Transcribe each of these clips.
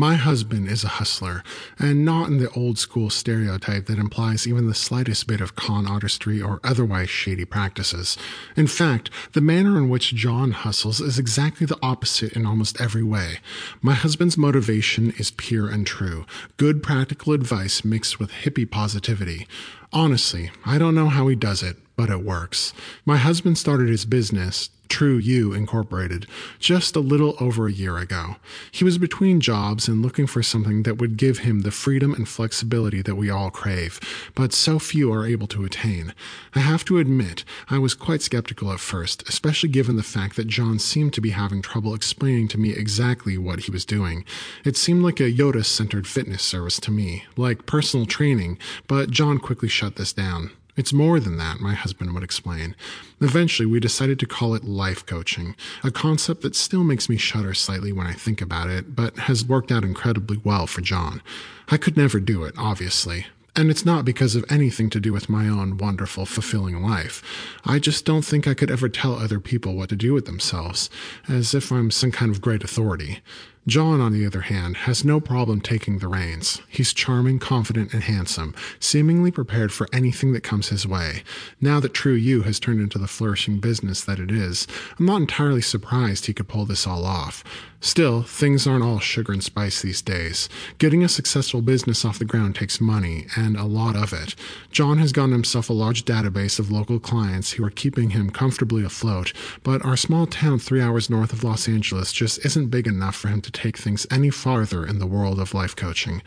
My husband is a hustler, and not in the old school stereotype that implies even the slightest bit of con artistry or otherwise shady practices. In fact, the manner in which John hustles is exactly the opposite in almost every way. My husband's motivation is pure and true, good practical advice mixed with hippie positivity. Honestly, I don't know how he does it, but it works. My husband started his business, True You Incorporated, just a little over a year ago. He was between jobs and looking for something that would give him the freedom and flexibility that we all crave, but so few are able to attain. I have to admit, I was quite skeptical at first, especially given the fact that John seemed to be having trouble explaining to me exactly what he was doing. It seemed like a yoga centered fitness service to me, like personal training, but John quickly shut this down. It's more than that, my husband would explain. Eventually, we decided to call it life coaching, a concept that still makes me shudder slightly when I think about it, but has worked out incredibly well for John. I could never do it, obviously. And it's not because of anything to do with my own wonderful, fulfilling life. I just don't think I could ever tell other people what to do with themselves, as if I'm some kind of great authority. John, on the other hand, has no problem taking the reins. He's charming, confident, and handsome, seemingly prepared for anything that comes his way. Now that True You has turned into the flourishing business that it is, I'm not entirely surprised he could pull this all off. Still, things aren't all sugar and spice these days. Getting a successful business off the ground takes money, and a lot of it. John has gotten himself a large database of local clients who are keeping him comfortably afloat, but our small town three hours north of Los Angeles just isn't big enough for him to take things any farther in the world of life coaching.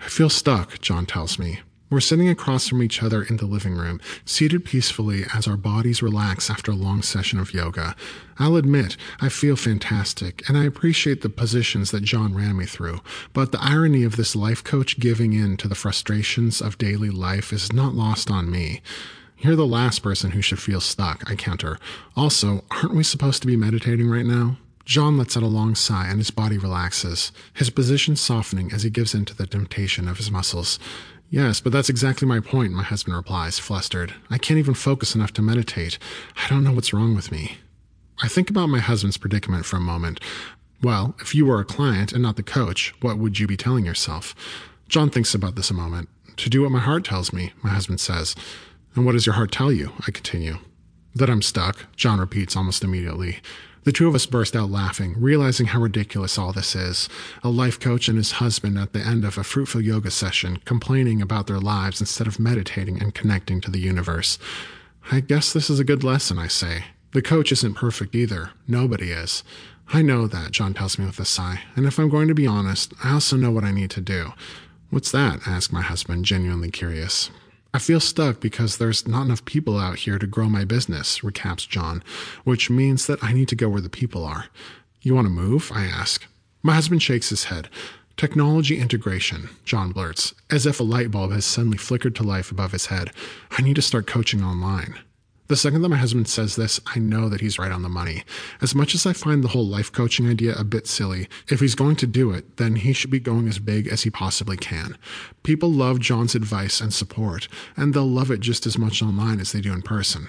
I feel stuck, John tells me. We're sitting across from each other in the living room, seated peacefully as our bodies relax after a long session of yoga. I'll admit, I feel fantastic, and I appreciate the positions that John ran me through, but the irony of this life coach giving in to the frustrations of daily life is not lost on me. You're the last person who should feel stuck, I counter. Also, aren't we supposed to be meditating right now? John lets out a long sigh and his body relaxes, his position softening as he gives in to the temptation of his muscles. Yes, but that's exactly my point, my husband replies, flustered. I can't even focus enough to meditate. I don't know what's wrong with me. I think about my husband's predicament for a moment. Well, if you were a client and not the coach, what would you be telling yourself? John thinks about this a moment. To do what my heart tells me, my husband says. And what does your heart tell you? I continue. That I'm stuck, John repeats almost immediately. The two of us burst out laughing, realizing how ridiculous all this is. A life coach and his husband at the end of a fruitful yoga session, complaining about their lives instead of meditating and connecting to the universe. I guess this is a good lesson, I say. The coach isn't perfect either. Nobody is. I know that, John tells me with a sigh, and if I'm going to be honest, I also know what I need to do. What's that? I ask my husband, genuinely curious. I feel stuck because there's not enough people out here to grow my business, recaps John, which means that I need to go where the people are. You want to move? I ask. My husband shakes his head. Technology integration, John blurts, as if a light bulb has suddenly flickered to life above his head. I need to start coaching online. The second that my husband says this, I know that he's right on the money. As much as I find the whole life coaching idea a bit silly, if he's going to do it, then he should be going as big as he possibly can. People love John's advice and support, and they'll love it just as much online as they do in person.